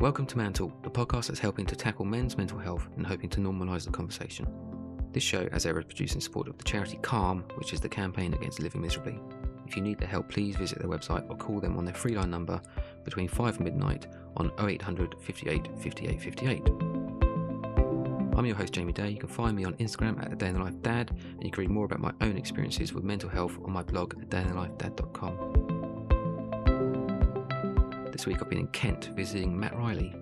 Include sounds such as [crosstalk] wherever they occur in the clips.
Welcome to Man Talk, the podcast that's helping to tackle men's mental health and hoping to normalise the conversation. This show, as ever, is produced in support of the charity Calm, which is the campaign against living miserably. If you need their help, please visit their website or call them on their free line number between 5 and midnight on 0800 58 58 58. I'm your host, Jamie Day. You can find me on Instagram at A Day in the Life Dad, and you can read more about my own experiences with mental health on my blog at dayinthelifedad.com. This week I've been in Kent visiting Mat Riley.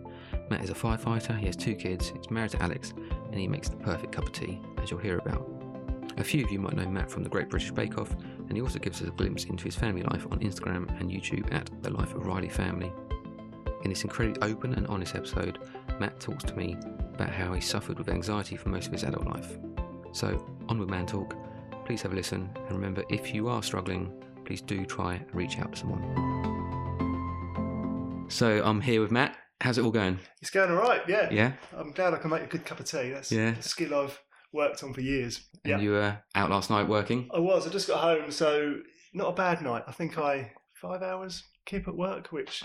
Mat is a firefighter, he has two kids, he's married to Alex, and he makes the perfect cup of tea, as you'll hear about. A few of you might know Mat from the Great British Bake Off, and he also gives us a glimpse into his family life on Instagram and YouTube at The Life of Riley Family. In this incredibly open and honest episode, Mat talks to me about how he suffered with anxiety for most of his adult life. So, on with Man Talk, please have a listen, and remember if you are struggling, please do try and reach out to someone. So I'm here with Mat. How's it all going? It's going all right, yeah. Yeah. I'm glad I can make a good cup of tea. That's Yeah. a skill I've worked on for years. And yeah. you were out last night working? I was. I just got home, so not a bad night. I think I five hours keep at work, which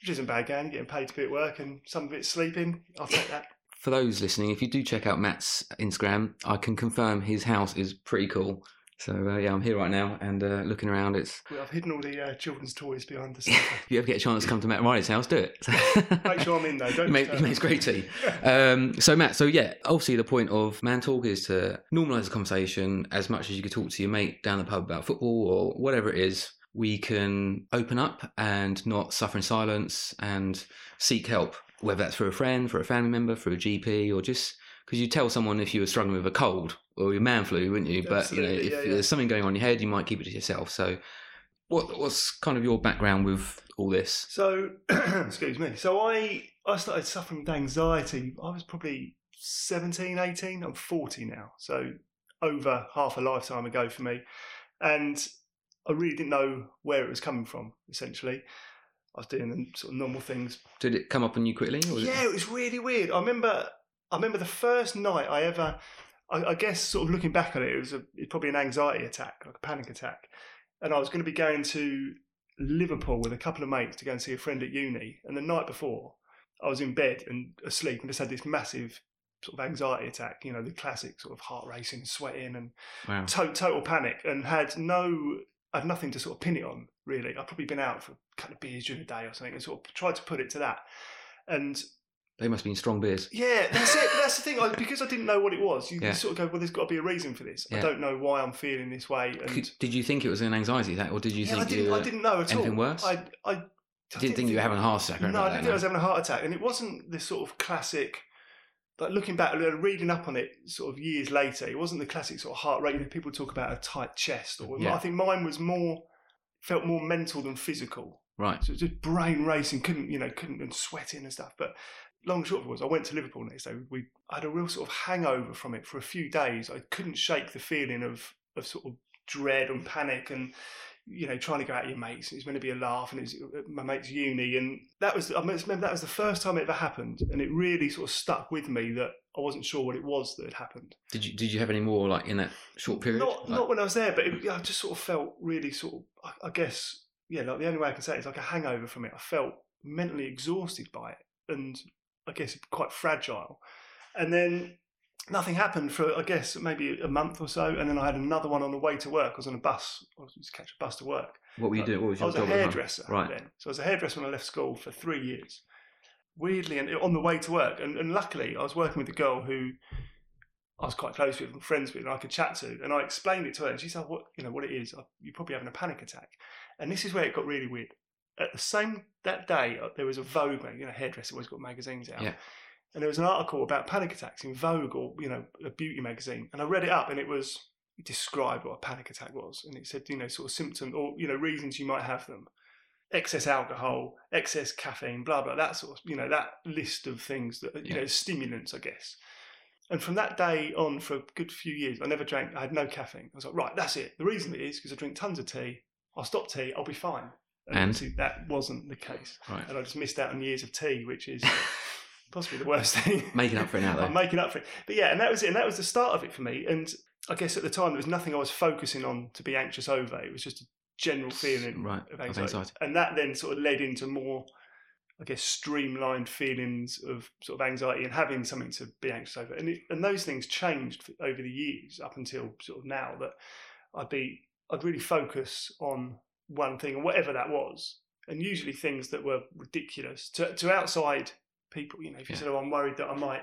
which isn't bad going. Getting paid to be at work and some of it's sleeping. I'll take that. For those listening, if you do check out Mat's Instagram, I can confirm his house is pretty cool. So uh, yeah, I'm here right now and uh, looking around. It's Well, I've hidden all the uh, children's toys behind the sofa. [laughs] if you ever get a chance to come to Mat Riley's house, do it. [laughs] Make sure I'm in though. [laughs] Don't he makes great tea. Um, so Mat, so yeah, obviously the point of Man Talk is to normalise the conversation as much as you could talk to your mate down the pub about football or whatever it is. We can open up and not suffer in silence and seek help, whether that's for a friend, for a family member, for a GP, or just because you tell someone if you were struggling with a cold or your man flu, wouldn't you? But you know, if yeah, yeah. there's something going on in your head, you might keep it to yourself. So, what what's kind of your background with all this? So, [clears throat] excuse me. So I I started suffering with anxiety. I was probably 17, 18. I'm 40 now. So over half a lifetime ago for me. And I really didn't know where it was coming from, essentially. I was doing the sort of normal things. Did it come up on you quickly? Or was it- Yeah, it was really weird. I remember I remember the first night I ever I, I guess sort of looking back on it, it was a, it's probably an anxiety attack, like a panic attack. And I was going to be going to Liverpool with a couple of mates to go and see a friend at uni. And the night before, I was in bed and asleep and just had this massive sort of anxiety attack, you know, the classic sort of heart racing, sweating and Wow. to- total panic and had no, I had nothing to sort of pin it on really. I'd probably been out for a couple of beers during the day or something and sort of tried to put it to that. And They must have been strong beers. yeah, that's it. That's the thing. I, because I didn't know what it was, you, you Yeah. sort of go, well, there's got to be a reason for this. I Yeah. don't know why I'm feeling this way. And Could, did you think it was an anxiety attack, or did you yeah, I think didn't, you I didn't know at anything all. worse? I, I, I didn't think you were having a heart attack? Or anything No, I like didn't think I was having a heart attack, and it wasn't the sort of classic. Like looking back, reading up on it, sort of years later, it wasn't the classic sort of heart rate. You know, people talk about a tight chest, or Yeah. I think mine was more felt more mental than physical. Right. So it was just brain racing, couldn't you know, couldn't and sweating and stuff. But long and short of it was, I went to Liverpool next day. We I had a real sort of hangover from it for a few days. I couldn't shake the feeling of of sort of dread and panic and you know trying to go out with your mates. It was meant to be a laugh, and it was uh, my mate's uni, and that was I remember that was the first time it ever happened, and it really sort of stuck with me that I wasn't sure what it was that had happened. Did you Did you have any more like in that short period? Not Like- not when I was there, but it, I just sort of felt really sort of I, I guess yeah, like the only way I can say it is like a hangover from it. I felt mentally exhausted by it, and I guess quite fragile. And then nothing happened for I guess maybe a month or so, and then I had another one on the way to work. I was on a bus. I was to catch a bus to work. what were you doing? What was I your was a job time? hairdresser Right. then. So I was a hairdresser when I left school for three years. Weirdly, and on the way to work, and, and luckily, I was working with a girl who I was quite close with and friends with, and I could chat to. And I explained it to her, and she said, "What you know, what it is? You're probably having a panic attack." And this is where it got really weird. At the same that day, uh, there was a Vogue, you know, hairdresser always got magazines out. Yeah. And there was an article about panic attacks in Vogue or you know a beauty magazine, and I read it up, and it was it described what a panic attack was, and it said you know sort of symptoms or you know reasons you might have them, excess alcohol, excess caffeine, blah blah, that sort of you know that list of things that you Yeah. know stimulants, I guess. And from that day on, for a good few years, I never drank. I had no caffeine. I was like, right, that's it. The reason it is because I drink tons of tea. I'll stop tea. I'll be fine. And? obviously that wasn't the case, Right. and I just missed out on years of tea, which is [laughs] possibly the worst thing. Making up for it now, though. [laughs] I'm making up for it. But yeah, and that was it. And that was the start of it for me. And I guess at the time there was nothing I was focusing on to be anxious over. It was just a general feeling Right, of of anxiety. anxiety. And that then sort of led into more I guess, streamlined feelings of sort of anxiety and having something to be anxious over. And it, and those things changed over the years up until sort of now that I'd be I'd really focus on one thing and whatever that was, and usually things that were ridiculous to to outside people. You know, if you Yeah. said, "Oh, I'm worried that I might,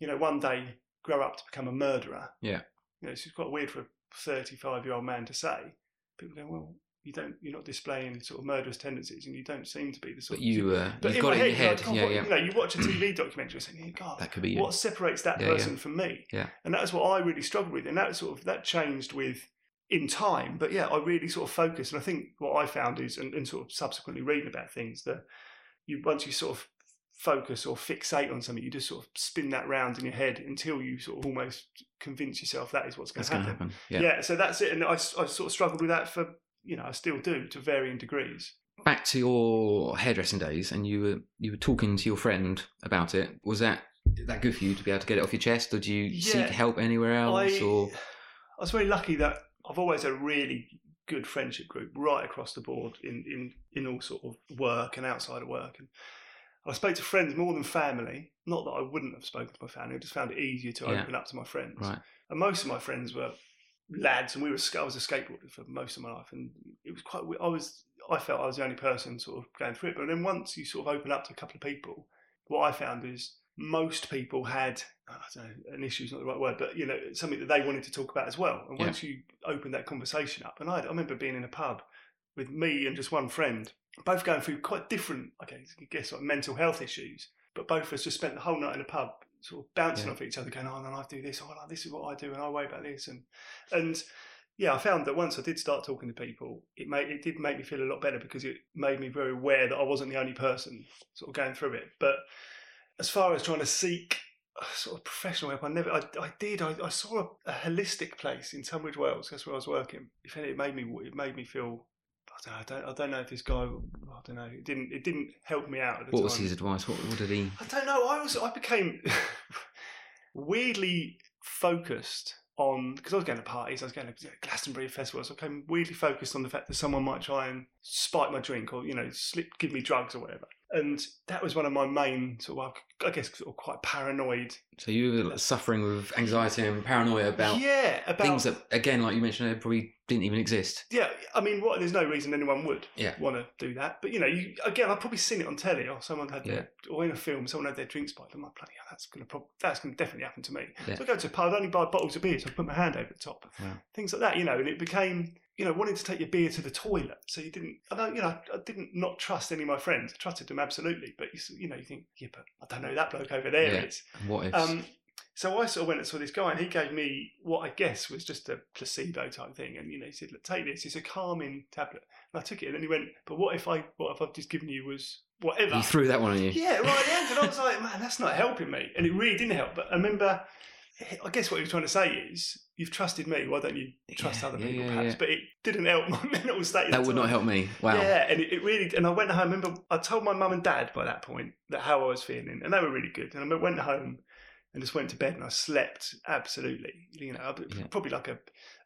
you know, one day grow up to become a murderer," Yeah. you know, it's quite weird for a 35 year old man to say. People go, "Well, you don't, you're not displaying sort of murderous tendencies, and you don't seem to be the sort But of." you, uh, But you've got it in your head. like, yeah, what- yeah. You know, you watch a TV documentary and think, God, That could be you. what separates that Yeah, yeah. person from me? Yeah. And that's what I really struggled with, and that sort of that changed with in time. But yeah, I really sort of focus, and I think what I found is, and, and sort of subsequently reading about things, that you once you sort of focus or fixate on something, you just sort of spin that round in your head until you sort of almost convince yourself that is what's going to happen. happen. Yeah. Yeah. so that's it, and I sort of struggled with that for you know I still do to varying degrees. Back to your hairdressing days, and you were you were talking to your friend about it. Was that that good for you to be able to get it off your chest, or do you Yeah. seek help anywhere else? I, or I was very lucky that I've always had a really good friendship group right across the board in, in, in all sort of work and outside of work. And I spoke to friends more than family. Not that I wouldn't have spoken to my family, I just found it easier to Yeah. open up to my friends. right? And most of my friends were lads, and we were. I was a skateboarder for most of my life, and it was quite. I was. I felt I was the only person sort of going through it. But then once you sort of open up to a couple of people, what I found is most people had. I don't know, an issue is not the right word, but you know, something that they wanted to talk about as well. And Yeah. once you open that conversation up, and I, I remember being in a pub with me and just one friend, both going through quite different, okay, I guess like mental health issues, but both of us just spent the whole night in a pub, sort of bouncing Yeah. off each other, going, "Oh, no, I do this. Oh, no, this is what I do, and I worry about this." And and yeah, I found that once I did start talking to people, it made it did make me feel a lot better because it made me very aware that I wasn't the only person sort of going through it. But as far as trying to seek sort of professional help, I never, I, I did. I, I saw a, a holistic place in Tunbridge Wells. That's where I was working. If anything, it made me, it made me feel. I don't, know, I don't, I don't know if this guy. I don't know. It didn't. It didn't help me out at the What time. was his advice? What, what did he? I don't know. I was. I became [laughs] weirdly focused on because I was going to parties. I was going to Glastonbury festivals. I became weirdly focused on the fact that someone might try and spike my drink or you know slip, give me drugs or whatever. And that was one of my main sort of, I guess, sort of quite paranoid. So you were uh, suffering with anxiety and paranoia about yeah, about things that, again, like you mentioned, probably didn't even exist. Yeah, I mean, what? There's no reason anyone would Yeah. want to do that. But you know, you again, I've probably seen it on telly, or someone had, Yeah. their, or in a film, someone had their drink spiked. I'm like, bloody hell, that's gonna, prob- that's gonna definitely happen to me. Yeah. So I go to a pub, I'd only buy bottles of beer, so I put my hand over the top, Wow. things like that, you know. And it became, you know, wanting to take your beer to the toilet, so you didn't. I don't, you know, I didn't not trust any of my friends. I trusted them absolutely, but you, you know, you think, yeah, but I don't know who that bloke over there is. Yeah. And what if? Um, so I sort of went and saw this guy, and he gave me what I guess was just a placebo type thing. And you know, he said, "Look, take this. It's a calming tablet." And I took it, and then he went, "But what if I, what if I've just given you was whatever?" he threw that one on you. yeah, right at the end, and I was [laughs] like, "Man, that's not helping me." And it really didn't help. But I remember, I guess what he was trying to say is, "You've trusted me. Why don't you trust Yeah, other people?" yeah, perhaps. yeah. But it didn't help [laughs] my mental state. That would not help me. Wow. Yeah, and it, it really. And I went home. I remember I told my mum and dad by that point that how I was feeling, and they were really good. And I went home and just went to bed, and I slept absolutely. You know, probably like a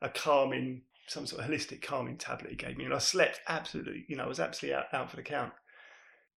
a calming, some sort of holistic calming tablet he gave me, and I slept absolutely. You know, I was absolutely out, out for the count.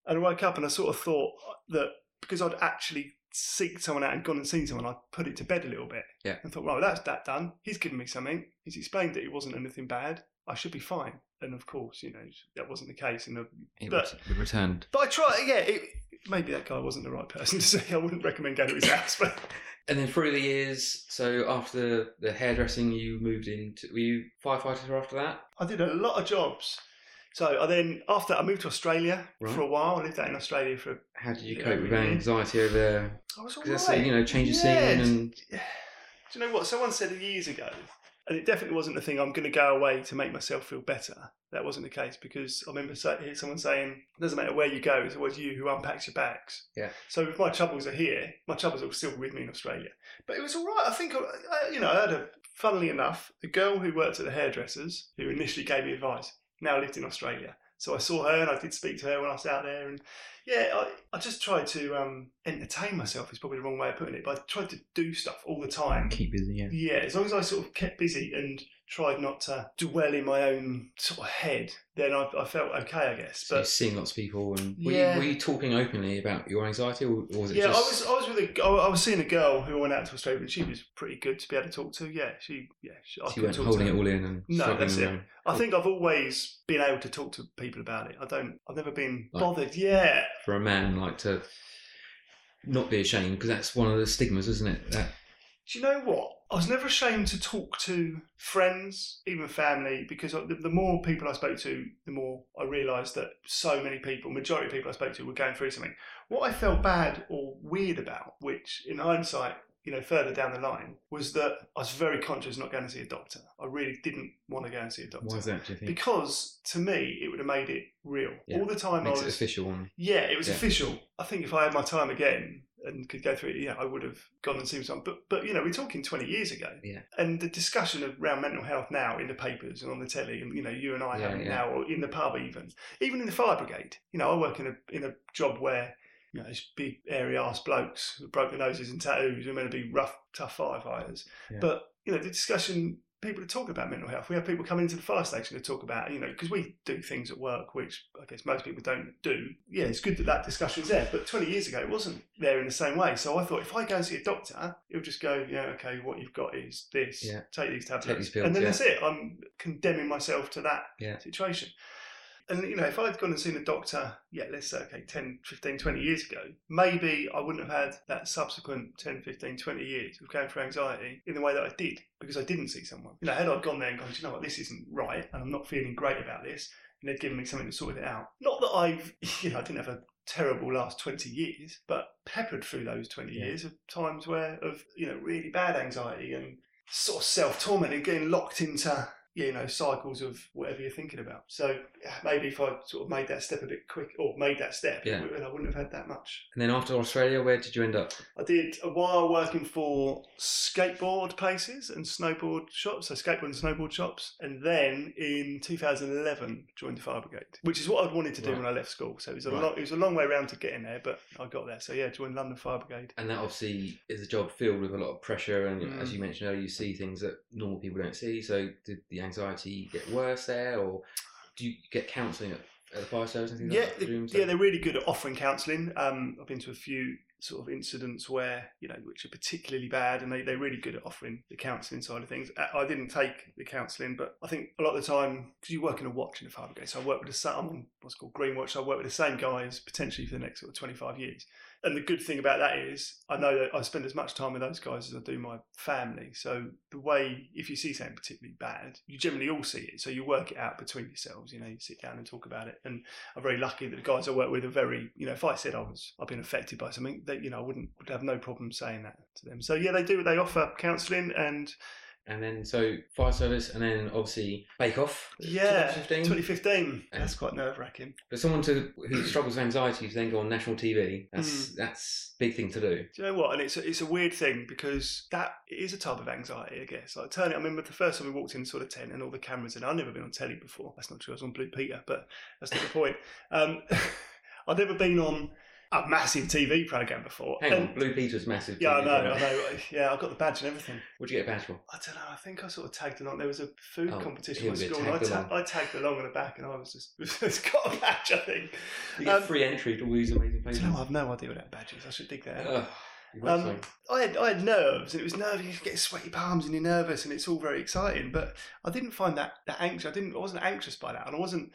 And I woke up and I sort of thought that because I'd actually seeked someone out and gone and seen someone, I put it to bed a little bit. Yeah. And thought, right, that's that done. He's given me something. He's explained that it wasn't anything bad. I should be fine. And of course, you know, that wasn't the case. And It, But- it returned. but I tried. Yeah, it, maybe that guy wasn't the right person to [laughs] say. I wouldn't recommend going to his house. But [laughs] And then through the years, so after the hairdressing, you moved into. Were you firefighter after that? I did a lot of jobs. So I then after I moved to Australia Right. for a while. I lived out in Australia for. How did you cope with anxiety over there? I was that's you know, change of Yeah, scene and Do you know what? Someone said years ago, and it definitely wasn't the thing. I'm going to go away to make myself feel better. That wasn't the case because I remember say, someone saying, "It doesn't matter where you go; it's always you who unpacks your bags." Yeah. So if my troubles are here, my troubles are still with me in Australia. But it was all right. I think, I- you know, I had a. Funnily enough, the girl who worked at the hairdressers, who initially gave me advice, now lived in Australia. So I saw her and I did speak to her when I was out there. And yeah, I, I just tried to um, entertain myself, is probably the wrong way of putting it, but I tried to do stuff all the time. keep busy. Yeah. Yeah, as long as I sort of kept busy and tried not to dwell in my own sort of head, then I, I felt okay, I guess. So But seeing lots of people, and were, Yeah. you, were you talking openly about your anxiety, or, or was it yeah, just? I was I was with a I was seeing a girl who went out to Australia, and she was pretty good to be able to talk to. Yeah, she yeah, she, I so could you weren't talk holding it all in and No, struggling that's it. around. I think I've always been able to talk to people about it. I don't. I've never been Like- bothered. Yeah, for a man like to not be ashamed because that's one of the stigmas, isn't it? That Do you know what? I was never ashamed to talk to friends, even family, because the, the more people I spoke to, the more I realised that so many people, majority of people I spoke to, were going through something. What I felt bad or weird about, which in hindsight, you know, further down the line, was that I was very conscious not going to see a doctor. I really didn't want to go and see a doctor. why is that? Do you think Because to me, it would have made it real. Yeah. All the time makes I it was official? Yeah, it was Yeah. official. I think if I had my time again and could go through it, yeah, I would have gone and seen someone. But but you know, we're talking twenty years ago. Yeah. And the discussion around mental health now in the papers and on the telly, and you know, you and I Yeah, have yeah. now, or in the pub even, even in the fire brigade. You know, I work in a in a job where. You know, these big airy ass blokes with broken noses and tattoos are meant to be rough, tough firefighters. Yeah. But you know, the discussion people are talking about mental health. We have people coming into the fire station to talk about, you know, because we do things at work which I guess most people don't do. Yeah, it's good that that discussion's there, but 20 years ago it wasn't there in the same way. So I thought if I go and see a doctor, it'll just go, yeah, okay, what you've got is this. Yeah. Take these tablets. Take these pills, and then yeah. that's it. I'm condemning myself to that Yeah. situation. And, you know, if I'd gone and seen a doctor, yeah, let's say, okay, 10, 15, 20 years ago, maybe I wouldn't have had that subsequent 10, 15, 20 years of going through anxiety in the way that I did because I didn't see someone. You know, had I gone there and gone, you know what, this isn't right and I'm not feeling great about this, and they'd given me something to sort it out. Not that I've, [laughs] you know, I didn't have a terrible last 20 years, but peppered through those 20 Yeah. years of times where, of, you know, really bad anxiety and sort of self torment and getting locked into you know cycles of whatever you're thinking about. So maybe if I sort of made that step a bit quick or made that step, Yeah. I wouldn't have had that much. And then after Australia, where did you end up? I did a while working for skateboard places and snowboard shops, so skateboard and snowboard shops, and then in 2011 joined the fire brigade, which is what I'd wanted to do Right. when I left school. So it was a Right. long, it was a long way around to getting there, but I got there. So yeah, joined London Fire Brigade. And that obviously is a job filled with a lot of pressure, and Mm. as you mentioned earlier, you see things that normal people don't see. So did the anxiety get worse there, or do you get counselling at, at the fire service and things Yeah, like that? Rooms? yeah, they're really good at offering counselling. Um, I've been to a few sort of incidents where you know which are particularly bad, and they they're really good at offering the counselling side of things. I didn't take the counselling, but I think a lot of the time because you work in a watch in the fire brigade, so I work with the same. What's called green watch. So I work with the same guys potentially for the next sort of 25 years. And the good thing about that is I know that I spend as much time with those guys as I do my family. So the way if you see something particularly bad, you generally all see it. So you work it out between yourselves. You know, you sit down and talk about it. And I'm very lucky that the guys I work with are very, you know, if I said I was, I've been affected by something, that you know, I wouldn't would have no problem saying that to them. So yeah, they do. They offer counselling and And then so fire service, and then obviously Bake Off. yeah, 2015. 2015. That's quite nerve wracking. But someone to who struggles with anxiety to then go on national TV, that's Mm. that's big thing to do. Do you know what? And it's a, it's a weird thing because that is a type of anxiety, I guess. Like turning, I remember the first time we walked in sort of tent and all the cameras, and I'd never been on telly before. That's not true. I was on Blue Peter, but that's not the point. Um, [laughs] I've never been on a massive TV program before. Hang And- on, Blue Peter's massive. Yeah, I TV know, program. I know. Yeah, I got the badge and everything. What'd you get a badge for? I don't know. I think I sort of tagged along. There was a food Oh, competition at school, and I, tagged ta- along. I tagged along in the back, and I was just, [laughs] just got a badge. I think. You get Um, free entry to all these amazing places. I've no idea what that badge is. I should dig that out. Um, I had I had nerves, and it was nervy. You get sweaty palms, and you're nervous, and it's all very exciting. But I didn't find that that anxious. I didn't. I wasn't anxious by that, and I wasn't.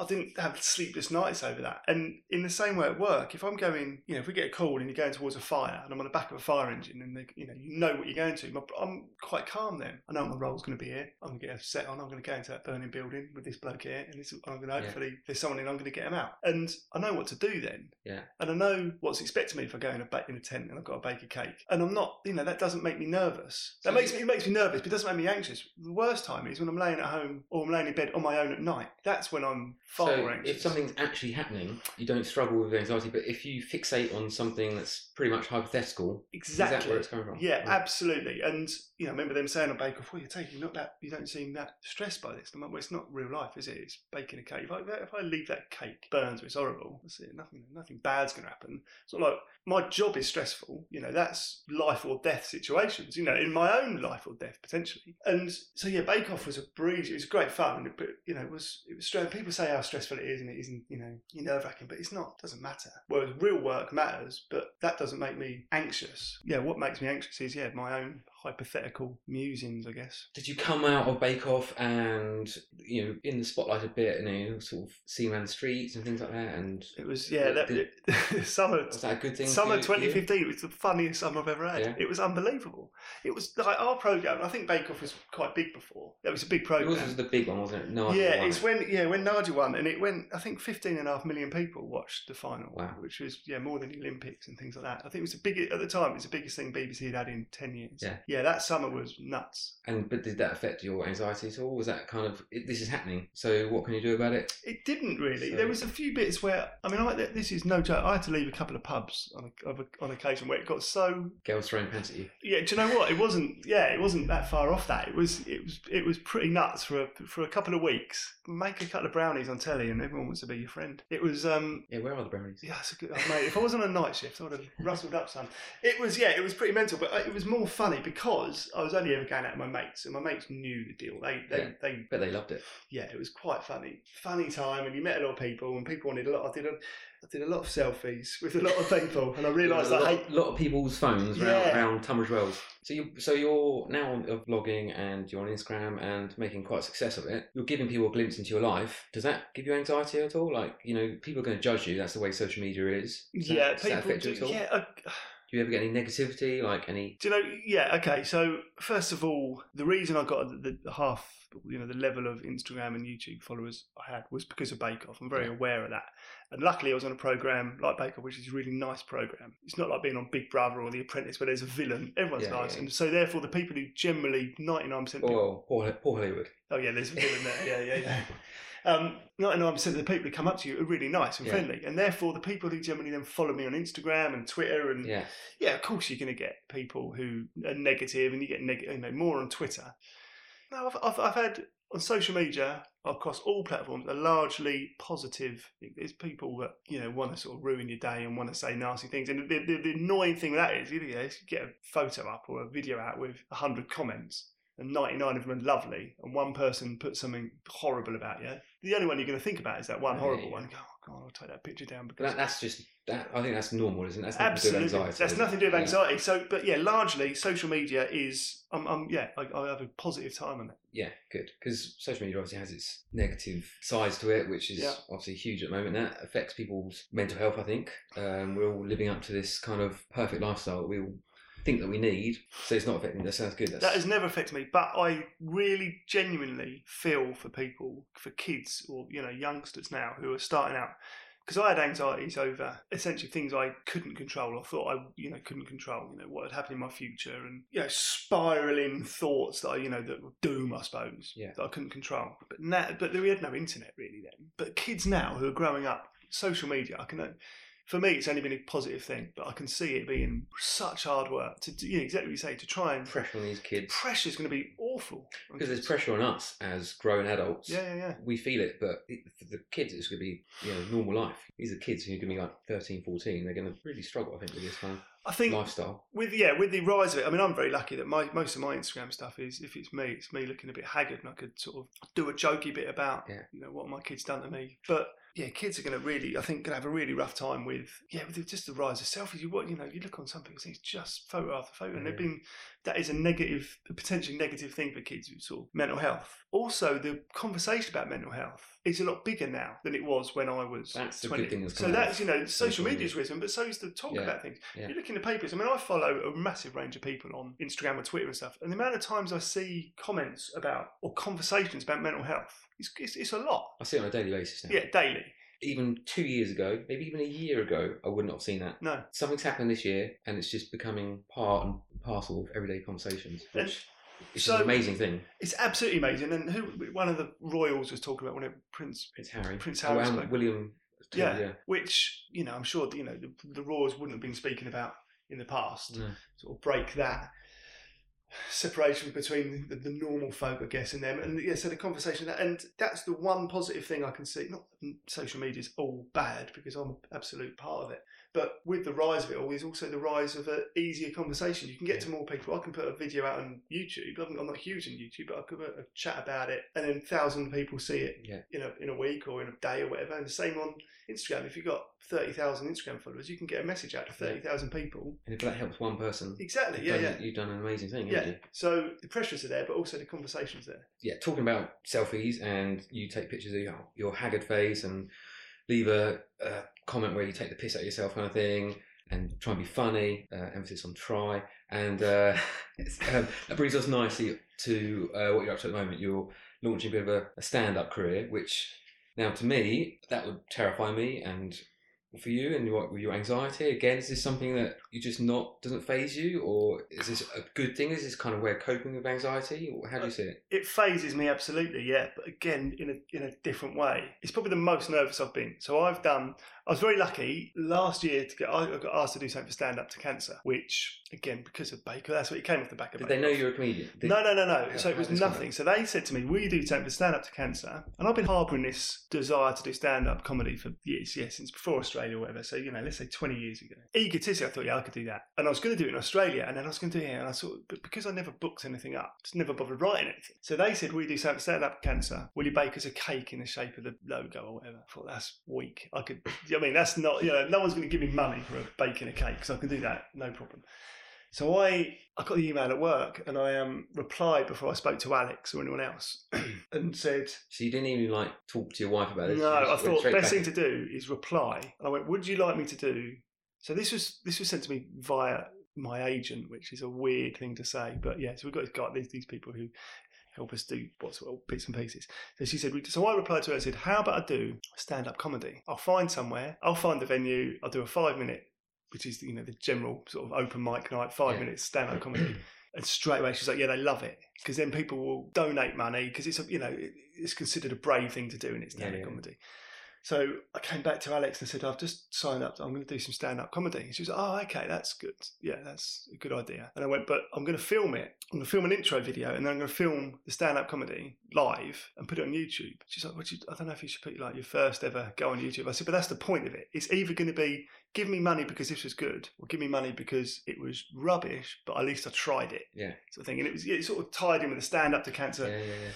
I didn't have sleepless nights over that. And in the same way at work, if I'm going, you know, if we get a call and you're going towards a fire, and I'm on the back of a fire engine, and they, you know, you know what you're going to, I'm quite calm then. I know what my role's going to be here. I'm going to get a set on. I'm going to go into that burning building with this bloke here, and this, I'm going to hopefully if there's someone in. I'm going to get him out, and I know what to do then Yeah. and I know what's expected of me if I go in a ba- in a tent and I've got to bake a cake, and I'm not, you know, that doesn't make me nervous. That So- makes me it makes me nervous, but it doesn't make me anxious. The worst time is when I'm laying at home or I'm laying in bed on my own at night. That's when I'm Far so more anxious. if something's actually happening, you don't struggle with anxiety. But if you fixate on something that's pretty much hypothetical, exactly. is where it's coming from? Yeah, Right. absolutely. And you know, I remember them saying on Bake Off, "Well, you're taking not that. You don't seem that stressed by this." I'm like, well, it's not real life, is it? It's baking a cake. If I, if I leave that cake burns, or it's horrible. That's it. Nothing, nothing bad's going to happen. It's not like my job is stressful. You know, that's life or death situations. You know, in my own life or death potentially. And so yeah, Bake Off was a breeze. It was great fun, but you know, it was it was stress. People say how stressful it is, and it isn't. You know, you're nerve wracking, but it's not. It doesn't matter. Whereas real work matters, but that doesn't make me anxious. Yeah, what makes me anxious is yeah my own hypothetical musings, I guess. Did you come out of Bake Off and you know in the spotlight a bit, and you know, sort of see around the streets and things like that? And It was yeah that [laughs] summer. was that a good thing? Summer you- for you? 2015 was the funniest summer I've ever had. Yeah. It was unbelievable. It was like our program. I think Bake Off was quite big before. That was a big program. Yours was the big one, wasn't it? No, yeah, it's when yeah when Nadia won, and it went. I think 15 and a half million people watched the final, Wow. which was yeah more than the Olympics and things like that. I think it was the biggest at the time. It was the biggest thing BBC had had in 10 years. Yeah. Yeah, that summer was nuts. And but did that affect your anxiety at all? Was that kind of it, this is happening? So what can you do about it? It didn't really. So- There was a few bits where I mean, I, this is no joke. I had to leave a couple of pubs on a, on occasion where it got so Girls throwing pants at you. Yeah, do you know what? It wasn't. Yeah, it wasn't that far off that. It was. It was. It was pretty nuts for a, for a couple of weeks. Make a couple of brownies on telly, and everyone wants to be your friend. It was. um Yeah, where are the brownies? Yeah, it's a good. Oh, mate, if I was on a night shift, I would have rustled up some. It was. Yeah, it was pretty mental, but uh, it was more funny because I was only ever going out with my mates, and my mates knew the deal. They. They. Yeah. They. Bet they loved it. Yeah, it was quite funny. Funny time, and you met a lot of people, and people wanted a lot. I did a. I did a lot of selfies [laughs] with a lot of people, and I [laughs] realised a I hate. lot of people's phones Yeah. around, around Tunbridge Wells. So you so you're now on vlogging and you're on Instagram and making quite a success of it. You're giving people a glimpse into your life. Does that give you anxiety at all? Like you know, people are going to judge you. That's the way social media is. Does that- Yeah, does that people. affect you Do, at all? yeah, uh, Do you ever get any negativity? Like any? Do you know? Yeah. Okay. So first of all, the reason I got the, the half, you know, the level of Instagram and YouTube followers I had was because of Bake Off. I'm very aware of that. And luckily, I was on a program like Bake Off, which is a really nice program. It's not like being on Big Brother or The Apprentice, where there's a villain. Everyone's Yeah, nice, yeah. and so therefore, the people who generally 99% people Oh, poor, Paul Hollywood. Oh yeah, there's a villain there. Yeah, yeah, yeah. [laughs] Um, 99% of the people who come up to you are really nice and Yeah. friendly, and therefore the people who generally then follow me on Instagram and Twitter and Yeah, yeah, of course you're going to get people who are negative, and you get negative, you know, more on Twitter. No, I've, I've, I've had on social media across all platforms a largely positive. There's people that you know want to sort of ruin your day and want to say nasty things, and the, the, the annoying thing with that is, you know, you get a photo up or a video out with hundred comments. And 99 of them are lovely, and one person puts something horrible about you. The only one you're going to think about is that one horrible yeah. one. Go, God, I'll take that picture down because that, that's just that. I think that's normal, isn't it? That's nothing to do Absolutely, anxiety. that's nothing to do it? with Yeah. anxiety. So, but yeah, largely social media is. I'm, I'm yeah, I, I have a positive time on it. Yeah, good. Because social media obviously has its negative sides to it, which is Yeah. obviously huge at the moment. That affects people's mental health, I think. Um, we're all living up to this kind of perfect lifestyle that we all think that we need. So it's not affecting. That sounds good. That's, That has never affected me, but I really genuinely feel for people, for kids or you know youngsters now who are starting out. Because I had anxieties over essentially things I couldn't control or thought I, you know, couldn't control. You know what had happened in my future, and you know, spiraling thoughts that I, you know, that were doom, I suppose, Yeah. that I couldn't control. But now, but we had no internet really then. But kids now who are growing up, social media, I can. For me, it's only been a positive thing, but I can see it being such hard work to, do- you know, exactly what you say, to try and pressure on these kids. Pressure is going to be awful. Because there's pressure on us as grown adults. Yeah, yeah, yeah. We feel it, but it, for the kids, it's going to be you know normal life. These are kids who are going to be like 13, 14. They're going to really struggle, I think, with this kind I think lifestyle. with yeah, with the rise of it, I mean, I'm very lucky that my most of my Instagram stuff is if it's me, it's me looking a bit haggard, and I could sort of do a jokey bit about Yeah. you know what my kids done to me. But yeah, kids are going to really, I think, going to have a really rough time with yeah, with just the rise of selfies. You what you know, you look on some people's things, just photo after photo, and they've been that is a negative, a potentially negative thing for kids with sort of mental health. Also, the conversation about mental health is a lot bigger now than it was when I was That's the 20. good thing that's so that's you know, social social media's media. risen, but so is the talk Yeah. about things. Yeah. You look in the papers. I mean, I follow a massive range of people on Instagram and Twitter and stuff, and the amount of times I see comments about or conversations about mental health, it's, it's, it's a lot. I see it on a daily basis now. Yeah, daily. Even two years ago, maybe even a year ago, I would not have seen that. No, Something's happened this year, and it's just becoming part and parcel of everyday conversations. Which It's So- an amazing thing. It's absolutely amazing. And who one of the royals was talking about when it Prince, Prince Harry. Prince Oh, Harry and spoke. William. Yeah. yeah. which you know I'm sure you know the, the royals wouldn't have been speaking about in the past. No. Sort of break that separation between the, the normal folk, I guess, and them. And yeah, so the conversation, and that's the one positive thing I can see. Not social media is all bad because I'm an absolute part of it, but with the rise of it all is also the rise of an easier conversation. You can get to more people. I can put a video out on YouTube. I'm I'm not huge on YouTube, but I could put a chat about it, and then thousand people see it Yeah. in a in a week or in a day or whatever. And the same on Instagram. If you've got thirty thousand Instagram followers, you can get a message out to thirty thousand people. And if that helps one person, Exactly. you've, Yeah, done, yeah. you've done an amazing thing, Yeah. you? So the pressures are there, but also the conversations there. Yeah, talking about selfies and you take pictures of your, your haggard face and leave a, a comment where you take the piss out of yourself kind of thing and try and be funny, uh, emphasis on try. And uh, [laughs] [laughs] um, that brings us nicely to uh, what you're up to at the moment. You're launching a bit of a, a stand-up career, which now to me, that would terrify me and for you and your, your anxiety again is this something that you just not doesn't faze you or is this a good thing is this kind of way of coping with anxiety how do you see it It fazes me absolutely, yeah, but again in a in a different way. It's probably the most nervous I've been. So I've done. I was very lucky last year to get. I got asked to do something for Stand Up to Cancer, which again because of Baker, that's what it came off the back of. did Baker they know you're a comedian Did- No, no, no, no. How- so it was nothing. So they said to me, "Will you do something for stand up to cancer?" And I've been harbouring this desire to do stand up comedy for years, yeah, since before Australia or whatever. So you know, let's say twenty years ago. Egotistic, I thought, yeah, I could do that, and I was going to do it in Australia, and then I was going to do it here, and I thought, but because I never booked anything up, just never bothered writing anything. So they said, "Will you do something for stand up cancer? Will you bake us a cake in the shape of the logo or whatever?" I thought that's weak. I could. I mean, that's not. You know, no one's going to give me money for a baking a cake because I can do that, no problem. So I, I got the email at work and I um, replied before I spoke to Alex or anyone else [clears throat] and said, so you didn't even like talk to your wife about this no, I thought best back thing to do is reply. And I went, would you like me to do? So this was this was sent to me via my agent, which is a weird thing to say, but yeah. So we've got, got these these people who help us do what's what bits and pieces. So she said, so I replied to her. I said, how about I do stand up comedy? I'll find somewhere. I'll find the venue. I'll do a five minute, which is you know the general sort of open mic night, five Yeah. minutes stand up [clears throat] comedy. And straight away, she's like, "Yeah, they love it because then people will donate money because it's a, you know it- it's considered a brave thing to do and it's stand up yeah. comedy." So I came back to Alex and said, "I've just signed up. I'm going to do some stand up comedy." And she was like, "Oh, okay, that's good. Yeah, that's a good idea." And I went, "But I'm going to film it. I'm going to film an intro video, and then I'm going to film the stand up comedy live and put it on YouTube." She's like, "What? You, I don't know if you should put like your first ever go on YouTube." I said, "But that's the point of it. It's either going to be." Give me money because this was good, or give me money because it was rubbish, but at least I tried it Yeah. sort of thing. And it was it sort of tied in with the stand up to cancer yeah, yeah, yeah.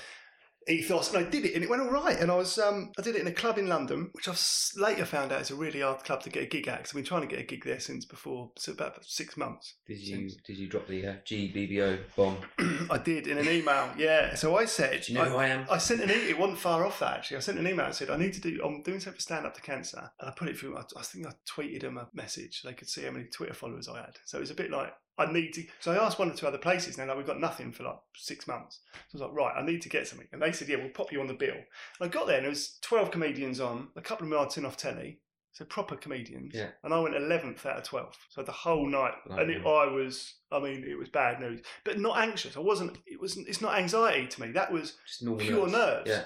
Ethos, and I did it, and it went all right. And I was um, I did it in a club in London, which I've later found out is a really hard club to get a gig at. Because I've been trying to get a gig there since before, so about six months. Did you did you drop the uh, GBBO bomb? [clears throat] I did in an email, yeah. So I said, Do you know I, who I am? I sent an email. it wasn't far off that actually. I sent an email and said I need to do. I'm doing something for stand up to cancer, and I put it through. I, I think I tweeted them a message. so They could see how many Twitter followers I had. So it was a bit like I need to. So I asked one or two other places. Now like we've got nothing for like six months. So I was like, right, I need to get something. And they said, yeah, we'll pop you on the bill. And I got there and there was twelve comedians on, a couple of them I'd seen off telly. So proper comedians, Yeah. and I went eleventh out of twelve. So the whole night, and it, I was, I mean, it was bad news, but not anxious. I wasn't. It wasn't. It's not anxiety to me. That was pure nerves. nerves. Yeah.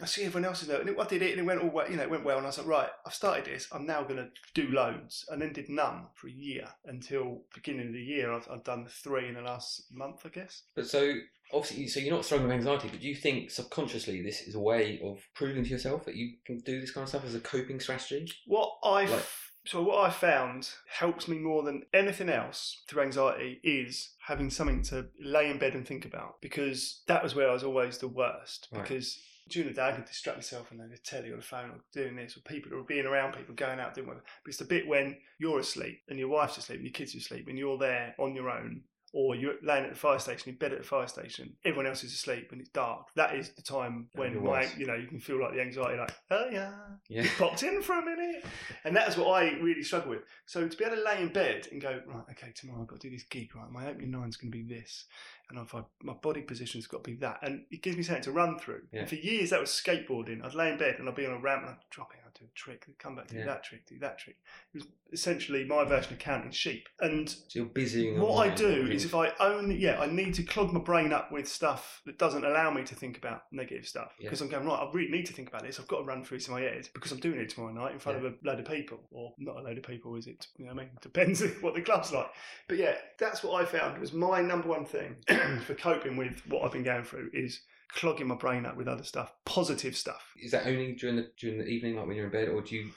I see everyone else's nerves, and it, I did it, and it went all well. You know, it went well, and I was like, right, I've started this. I'm now going to do loads, and then did none for a year until beginning of the year. I've, I've done three in the last month, I guess. But so obviously, so you're not struggling with anxiety, but do you think subconsciously this is a way of proving to yourself that you can do this kind of stuff as a coping strategy? What I Like- so what I found helps me more than anything else through anxiety is having something to lay in bed and think about because that was where I was always the worst Right. because during the day I could distract myself and then the telly or the phone or doing this or people or being around people going out doing whatever. But it's the bit when you're asleep and your wife's asleep and your kids are asleep and you're there on your own or you're laying at the fire station, in bed at the fire station, everyone else is asleep and it's dark. That is the time when my, you know you can feel like the anxiety, like oh yeah, Yeah. it popped in for a minute. And that's what I really struggle with. So to be able to lay in bed and go, right, okay, tomorrow I've got to do this gig, right? My opening nine's going to be this. And if I, my body position's got to be that. And it gives me something to run through. Yeah. And for years that was skateboarding. I'd lay in bed and I'd be on a ramp and I'd drop it, Do a trick, come back, do Yeah. that trick, do that trick. It was essentially my version of counting sheep. And So you're busying. what I do is if I only, yeah, I need to clog my brain up with stuff that doesn't allow me to think about negative stuff. Yeah. Because I'm going, right, I really need to think about this. I've got to run through to my head because I'm doing it tomorrow night in front Yeah. of a load of people. Or not a load of people, is it? You know what I mean? [laughs] Depends [laughs] what the club's like. But yeah, that's what I found was my number one thing [clears throat] for coping with what I've been going through is clogging my brain up with other stuff, positive stuff. Is that only during the during the evening, like when you're in bed, or do you,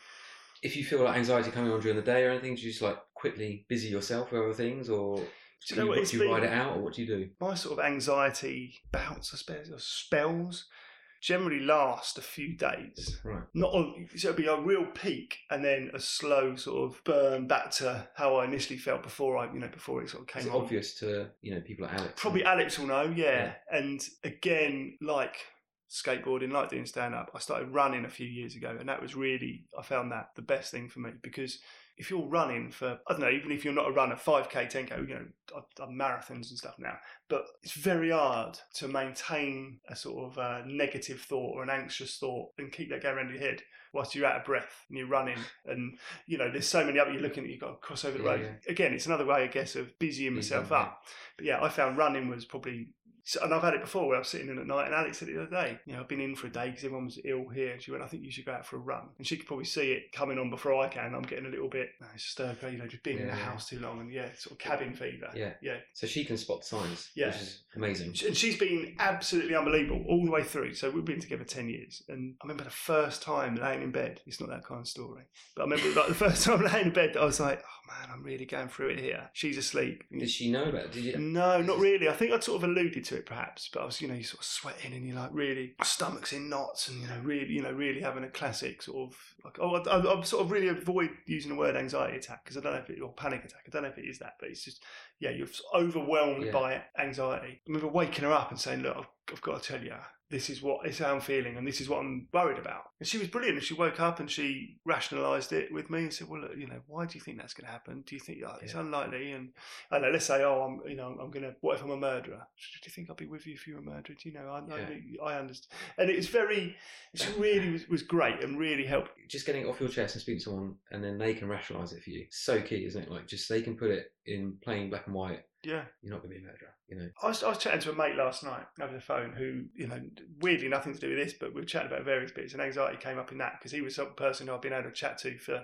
if you feel like anxiety coming on during the day or anything, do you just like quickly busy yourself with other things, or Do you know you, what what, do you ride it out, or what do you do? my sort of anxiety bouts, I suppose, or spells generally last a few days. Right. Not on, so it'll be a real peak and then a slow sort of burn back to how I initially felt before I, you know, before it sort of came it on. obvious to you know people like Alex? Probably Alex will know, yeah. Yeah. And again, like skateboarding, like doing stand up, I started running a few years ago, and that was really, I found that the best thing for me because if you're running for, I don't know, even if you're not a runner, 5k, 10k, you know, I've done marathons and stuff now, but it's very hard to maintain a sort of uh, negative thought or an anxious thought and keep that going around your head whilst you're out of breath and you're running and you know there's so many other you're looking at you've got to cross over the Yeah, road. again it's another way i guess of busying myself up. But yeah i found running was probably and I've had it before where I was sitting in at night and Alex said it the other day, you know, I've been in for a day because everyone was ill here. And she went, I think you should go out for a run. And she could probably see it coming on before I can. I'm getting a little bit ah, no, stir, you know, just being in the Yeah. house too long and yeah, sort of cabin fever. Yeah. Yeah. So she can spot signs, Yeah. which is amazing. And she's been absolutely unbelievable all the way through. So we've been together 10 years. And I remember the first time laying in bed, it's not that kind of story, but I remember like the [laughs] first time laying in bed I was like, oh man, I'm really going through it here. She's asleep. Did she know about it? Did you? No, not really. I think I'd sort of alluded to it perhaps, but I was, you know, you sort of sweating and you're like really, stomach's in knots and, you know, really, you know, really having a classic sort of, like, oh, I, I, I'm sort of really avoid using the word anxiety attack because I don't know if it, or panic attack, I don't know if it is that, but it's just, yeah, you're overwhelmed Yeah. by anxiety. I remember waking her up and saying, look, I've, I've got to tell you, this is what it's how I'm feeling and this is what I'm worried about. And she was brilliant. And she woke up and she rationalised it with me and said, well, look, you know, why do you think that's going to happen? Do you think oh, it's Yeah. unlikely? And I know, let's say, oh, I'm, you know, I'm going to, what if I'm a murderer? Do you think I'll be with you if you're a murderer? Do you know, I, I, I understand. And it was very, it really was, was great and really helped. just getting it off your chest and speaking to someone, and then they can rationalise it for you. So key, isn't it? Like just they can put it in plain black and white. Yeah. You're not going to be a murderer. You know. I was, I was chatting to a mate last night over the phone who, you know, weirdly nothing to do with this, but we were chatting about various bits and anxiety came up in that because he was a person who I've been able to chat to for,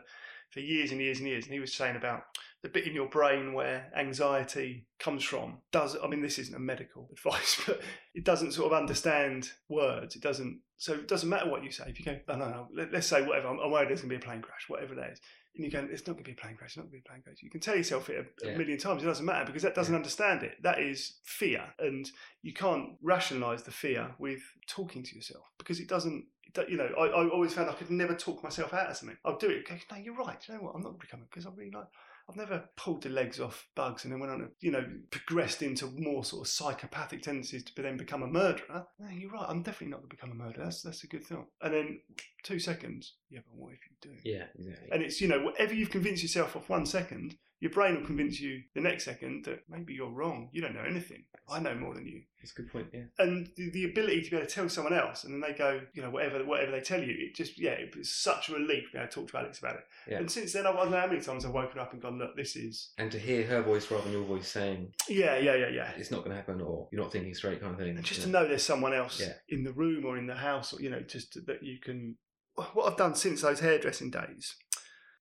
for years and years and years. And he was saying about the bit in your brain where anxiety comes from does, I mean, this isn't a medical [laughs] advice, but it doesn't sort of understand words. It doesn't, so it doesn't matter what you say. If you go, oh, no, no, let, let's say whatever, I'm, I'm worried there's going to be a plane crash, whatever that is. And you go, it's not going to be a plane crash, it's not going to be a plane crash. You can tell yourself it a, Yeah. million times, it doesn't matter because that doesn't Yeah. understand it. That is fear. And you can't rationalize the fear with talking to yourself because it doesn't, you know, I, I always found I could never talk myself out of something. I'll do it, go, no, you're right. You know what? I'm not becoming, because I'm really like, I've never pulled the legs off bugs and then went on, to, you know, progressed into more sort of psychopathic tendencies to then become a murderer. No, you're right. I'm definitely not going to become a murderer. That's, that's a good thought. And then two seconds, yeah, but what if you do? Yeah, exactly. And it's, you know, whatever you've convinced yourself of one second, your brain will convince you the next second that maybe you're wrong. You don't know anything. I know more than you. That's a good point. Yeah. And the, the ability to be able to tell someone else and then they go, you know, whatever whatever they tell you, it just, yeah, it was such a relief to be able to talk to Alex about it. Yeah. And since then, I don't know how many times I've woken up and gone, look, this is, And to hear her voice rather than your voice saying yeah, yeah, yeah, yeah. it's not going to happen or you're not thinking straight, kind of thing. And just yeah. to know there's someone else Yeah. in the room or in the house, or you know, just that you can. What I've done since those hairdressing days,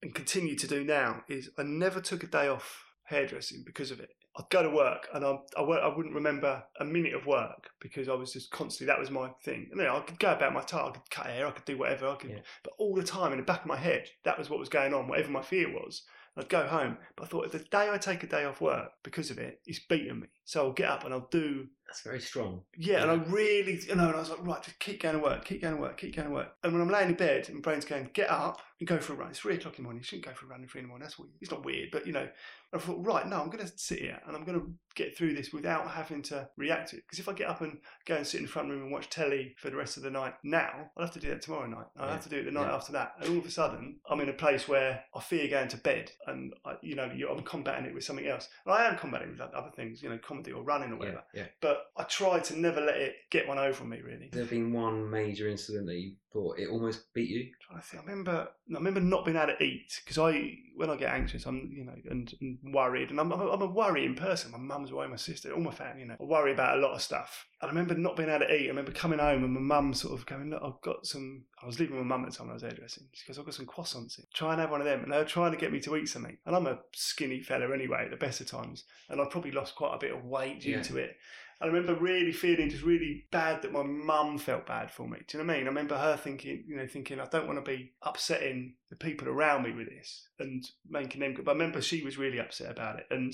and continue to do now, is I never took a day off hairdressing because of it. I'd go to work and I, I, I wouldn't remember a minute of work because I was just constantly that was my thing. And then I could go about my time, I could cut hair, I could do whatever, I could, Yeah. but all the time in the back of my head, that was what was going on, whatever my fear was. I'd go home, but I thought the day I take a day off work because of it, it's beating me. So I'll get up and I'll do That's very strong. yeah, and I really, you know, and I was like, right, just keep going to work, keep going to work, keep going to work. And when I'm laying in bed, my brain's going, get up and go for a run. It's three o'clock in the morning. You shouldn't go for a run at three in the morning. That's weird. It's not weird, but you know, I thought, right, no, I'm going to sit here and I'm going to get through this without having to react to it. Because if I get up and go and sit in the front room and watch telly for the rest of the night now, I'll have to do that tomorrow night. I'll have to do it the night Yeah. after that. And all of a sudden, I'm in a place where I fear going to bed and, I, you know, I'm combating it with something else. And I am combating with other things, you know, comedy or running or whatever. yeah. But I tried to never let it get one over on me. Really. Has there been one major incident that you thought it almost beat you? trying to think. I remember, I remember not being able to eat because I, when I get anxious, I'm, you know, and, and worried, and I'm, I'm, a, I'm a worrying person. My mum's away, my sister, all my family, you know, I worry about a lot of stuff. I remember not being able to eat. I remember coming home and my mum sort of going, look, I've got some. I was leaving with my mum at the time when I was hairdressing. She goes, I've got some croissants. Here. Try and have one of them. And they were trying to get me to eat something. And I'm a skinny fella anyway at the best of times, and I'd probably lost quite a bit of weight due Yeah. to it. I remember really feeling just really bad that my mum felt bad for me. Do you know what I mean? I remember her thinking, you know, thinking I don't want to be upsetting the people around me with this and making them. But I remember she was really upset about it, and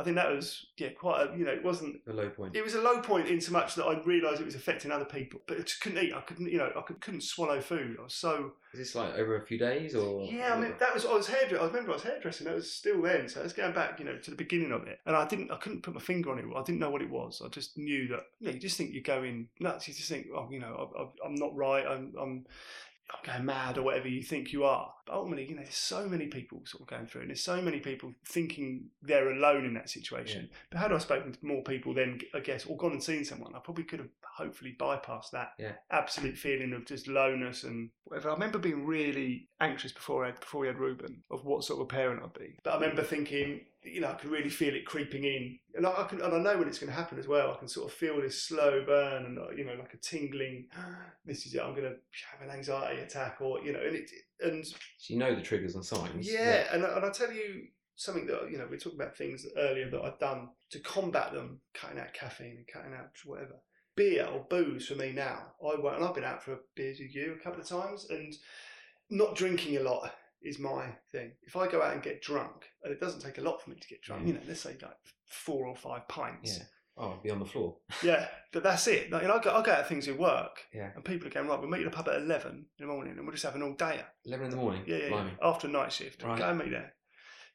I think that was yeah quite a you know it wasn't The low point. it was a low point in so much that I realised it was affecting other people, but I just couldn't eat. I couldn't you know I could, couldn't swallow food. I was so Is this like over a few days or? yeah, I mean that was I was hairdressing. I remember I was hairdressing. That was still then, so I was going back, you know, to the beginning of it, and I didn't, I couldn't put my finger on it. I didn't know what it was. I just knew that. You know, you just think you're going nuts. You just think, oh, you know, I, I, I'm not right. I'm, I'm, I'm going mad or whatever you think you are. But ultimately, you know, there's so many people sort of going through, and there's so many people thinking they're alone in that situation. But had I spoken to more people, then I guess, or gone and seen someone, I probably could have hopefully bypassed that Yeah. absolute feeling of just lowness and whatever. I remember being really anxious before I had, before we had Ruben of what sort of parent I'd be. But I remember thinking, you know, I can really feel it creeping in, and I, I can, and I know when it's going to happen as well. I can sort of feel this slow burn, and you know, like a tingling. [gasps] This is it. I'm going to have an anxiety attack, or you know, and it, and So you know the triggers and signs. yeah, and, and I'll tell you something that, you know, we talked about things earlier that I've done to combat them, cutting out caffeine and cutting out whatever. Beer or booze for me now. I won't, and I've been out for a beers with you a couple of times, and not drinking a lot is my thing. If I go out and get drunk, and it doesn't take a lot for me to get drunk, Mm. you know, let's say like four or five pints. Yeah. Oh, I'd be on the floor. [laughs] Yeah, but that's it. Like, you know, I go, I go out things at work, Yeah. and people are going, right, we'll meet at the pub at 11 in the morning, and we'll just have an all dayer. Eleven in the morning. Yeah, yeah, yeah. After a night shift, Right. go and meet there.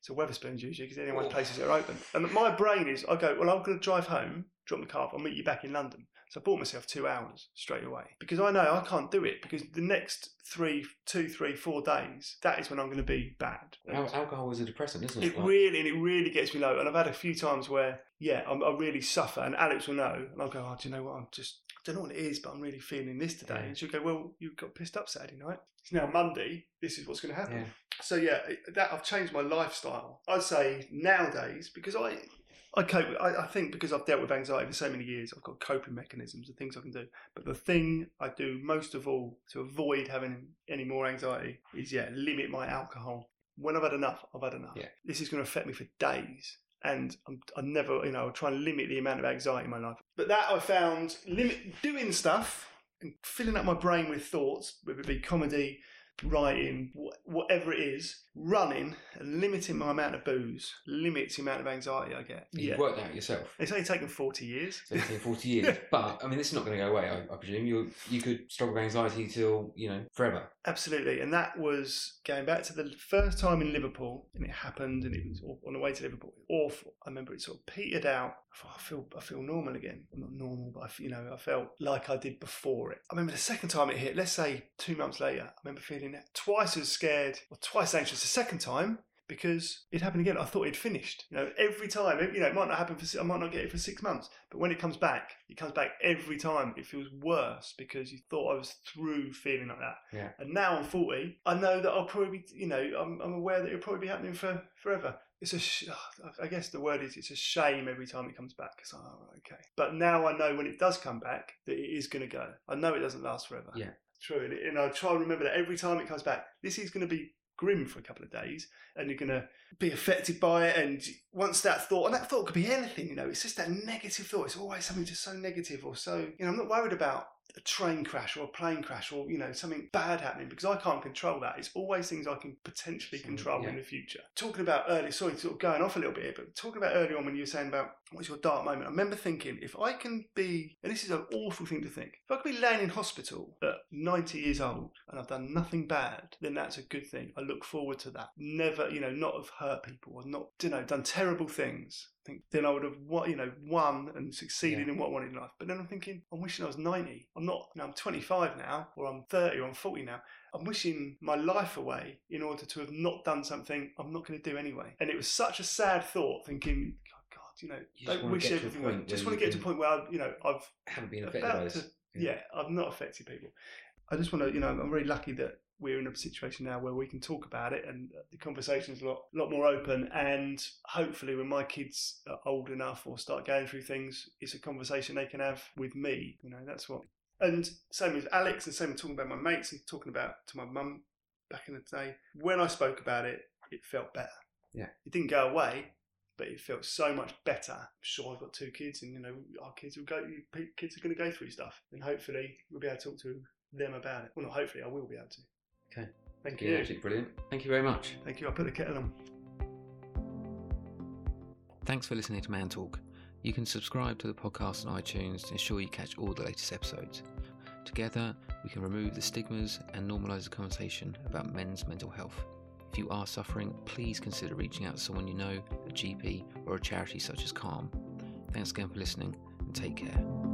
So Wetherspoons usually because they're the only Oh. places that are open. And my brain is, I go, well, I'm going to drive home, drop my car off, I'll meet you back in London. So I bought myself two hours straight away because I know I can't do it because the next three, two, three, four days, that is when I'm going to be bad. Al- alcohol is a depressant, isn't it? It Like- really, and it really gets me low. And I've had a few times where, yeah, I'm, I really suffer, and Alex will know, and I'll go, oh, do you know what? I'm just, don't know what it is, but I'm really feeling this today. Yeah. And she'll go, well, you got pissed up Saturday night. It's now Monday. This is what's going to happen. Yeah. So yeah, that I've changed my lifestyle. I'd say nowadays because I. I cope. I, I think because I've dealt with anxiety for so many years, I've got coping mechanisms and things I can do. But the thing I do most of all to avoid having any more anxiety is yeah, limit my alcohol. When I've had enough, I've had enough. Yeah. This is going to affect me for days, and I'm, I never, you know, I try and limit the amount of anxiety in my life. But that I found limit doing stuff and filling up my brain with thoughts, whether it be comedy, writing, wh- whatever it is, running and limiting my amount of booze limits the amount of anxiety I get. You've worked that out yourself. It's only taken 40 years. 17, 40 years. [laughs] But I mean, this is not going to go away. I, I presume you you could struggle with anxiety till you know forever. Absolutely. And that was going back to the first time in Liverpool, and it happened, and it was on the way to Liverpool. Awful. I remember it sort of petered out. I thought, I feel, I feel normal again. I'm not normal, but I, you know, I felt like I did before it. I remember the second time it hit. Let's say two months later, I remember feeling twice as scared or twice anxious the second time. Because it happened again, I thought it'd finished. You know, every time, you know, it might not happen for, I might not get it for six months, but when it comes back, it comes back every time. It feels worse because you thought I was through feeling like that. Yeah. And now I'm 40, I know that I'll probably, be, you know, I'm, I'm aware that it'll probably be happening for forever. It's a, sh- I guess the word is, it's a shame every time it comes back. It's like, oh, okay. But now I know when it does come back that it is going to go. I know it doesn't last forever. Yeah. True. And, and I try and remember that every time it comes back, this is going to be grim for a couple of days and you're going to be affected by it. And once that thought, and that thought could be anything, you know, it's just that negative thought. It's always something just so negative or so, you know, I'm not worried about a train crash or a plane crash or, you know, something bad happening because I can't control that. It's always things I can potentially control yeah. in the future. Talking about early, sorry, sort of going off a little bit here, but talking about early on when you were saying about what's your dark moment, I remember thinking if I can be, and this is an awful thing to think, if I can be laying in hospital at 90 years old and I've done nothing bad, then that's a good thing. I look forward to that. Never, you know, not have hurt people or not, you know, done terrible things. Think then I would have, wa- you know, won and succeeded Yeah. in what I wanted in life. But then I'm thinking, I'm wishing I was 90. I'm not, you know, I'm 25 now, or I'm 30, or I'm 40 now. I'm wishing my life away in order to have not done something I'm not going to do anyway. And it was such a sad thought, thinking, oh God, you know, You don't wish everything. Just want to get to a point where you know I've Haven't been affected by this. to- yeah. I've not affected people. I just want to, you know, I'm really lucky that we're in a situation now where we can talk about it and the conversation is a lot, lot more open. And hopefully, when my kids are old enough or start going through things, it's a conversation they can have with me. You know, that's what. And same with Alex, and same with talking about my mates and talking about to my mum back in the day. When I spoke about it, it felt better. Yeah. It didn't go away, but it felt so much better. I'm sure I've got two kids, and you know our kids will go. Kids are going to go through stuff, and hopefully we'll be able to talk to them about it. Well, not hopefully, I will be able to. Okay. Thank Yeah, you. absolutely brilliant. Thank you very much. Thank you. I'll put the kettle on. Thanks for listening to Man Talk. You can subscribe to the podcast on iTunes to ensure you catch all the latest episodes. Together, we can remove the stigmas and normalise the conversation about men's mental health. If you are suffering, please consider reaching out to someone you know, a GP, or a charity such as Calm. Thanks again for listening and take care.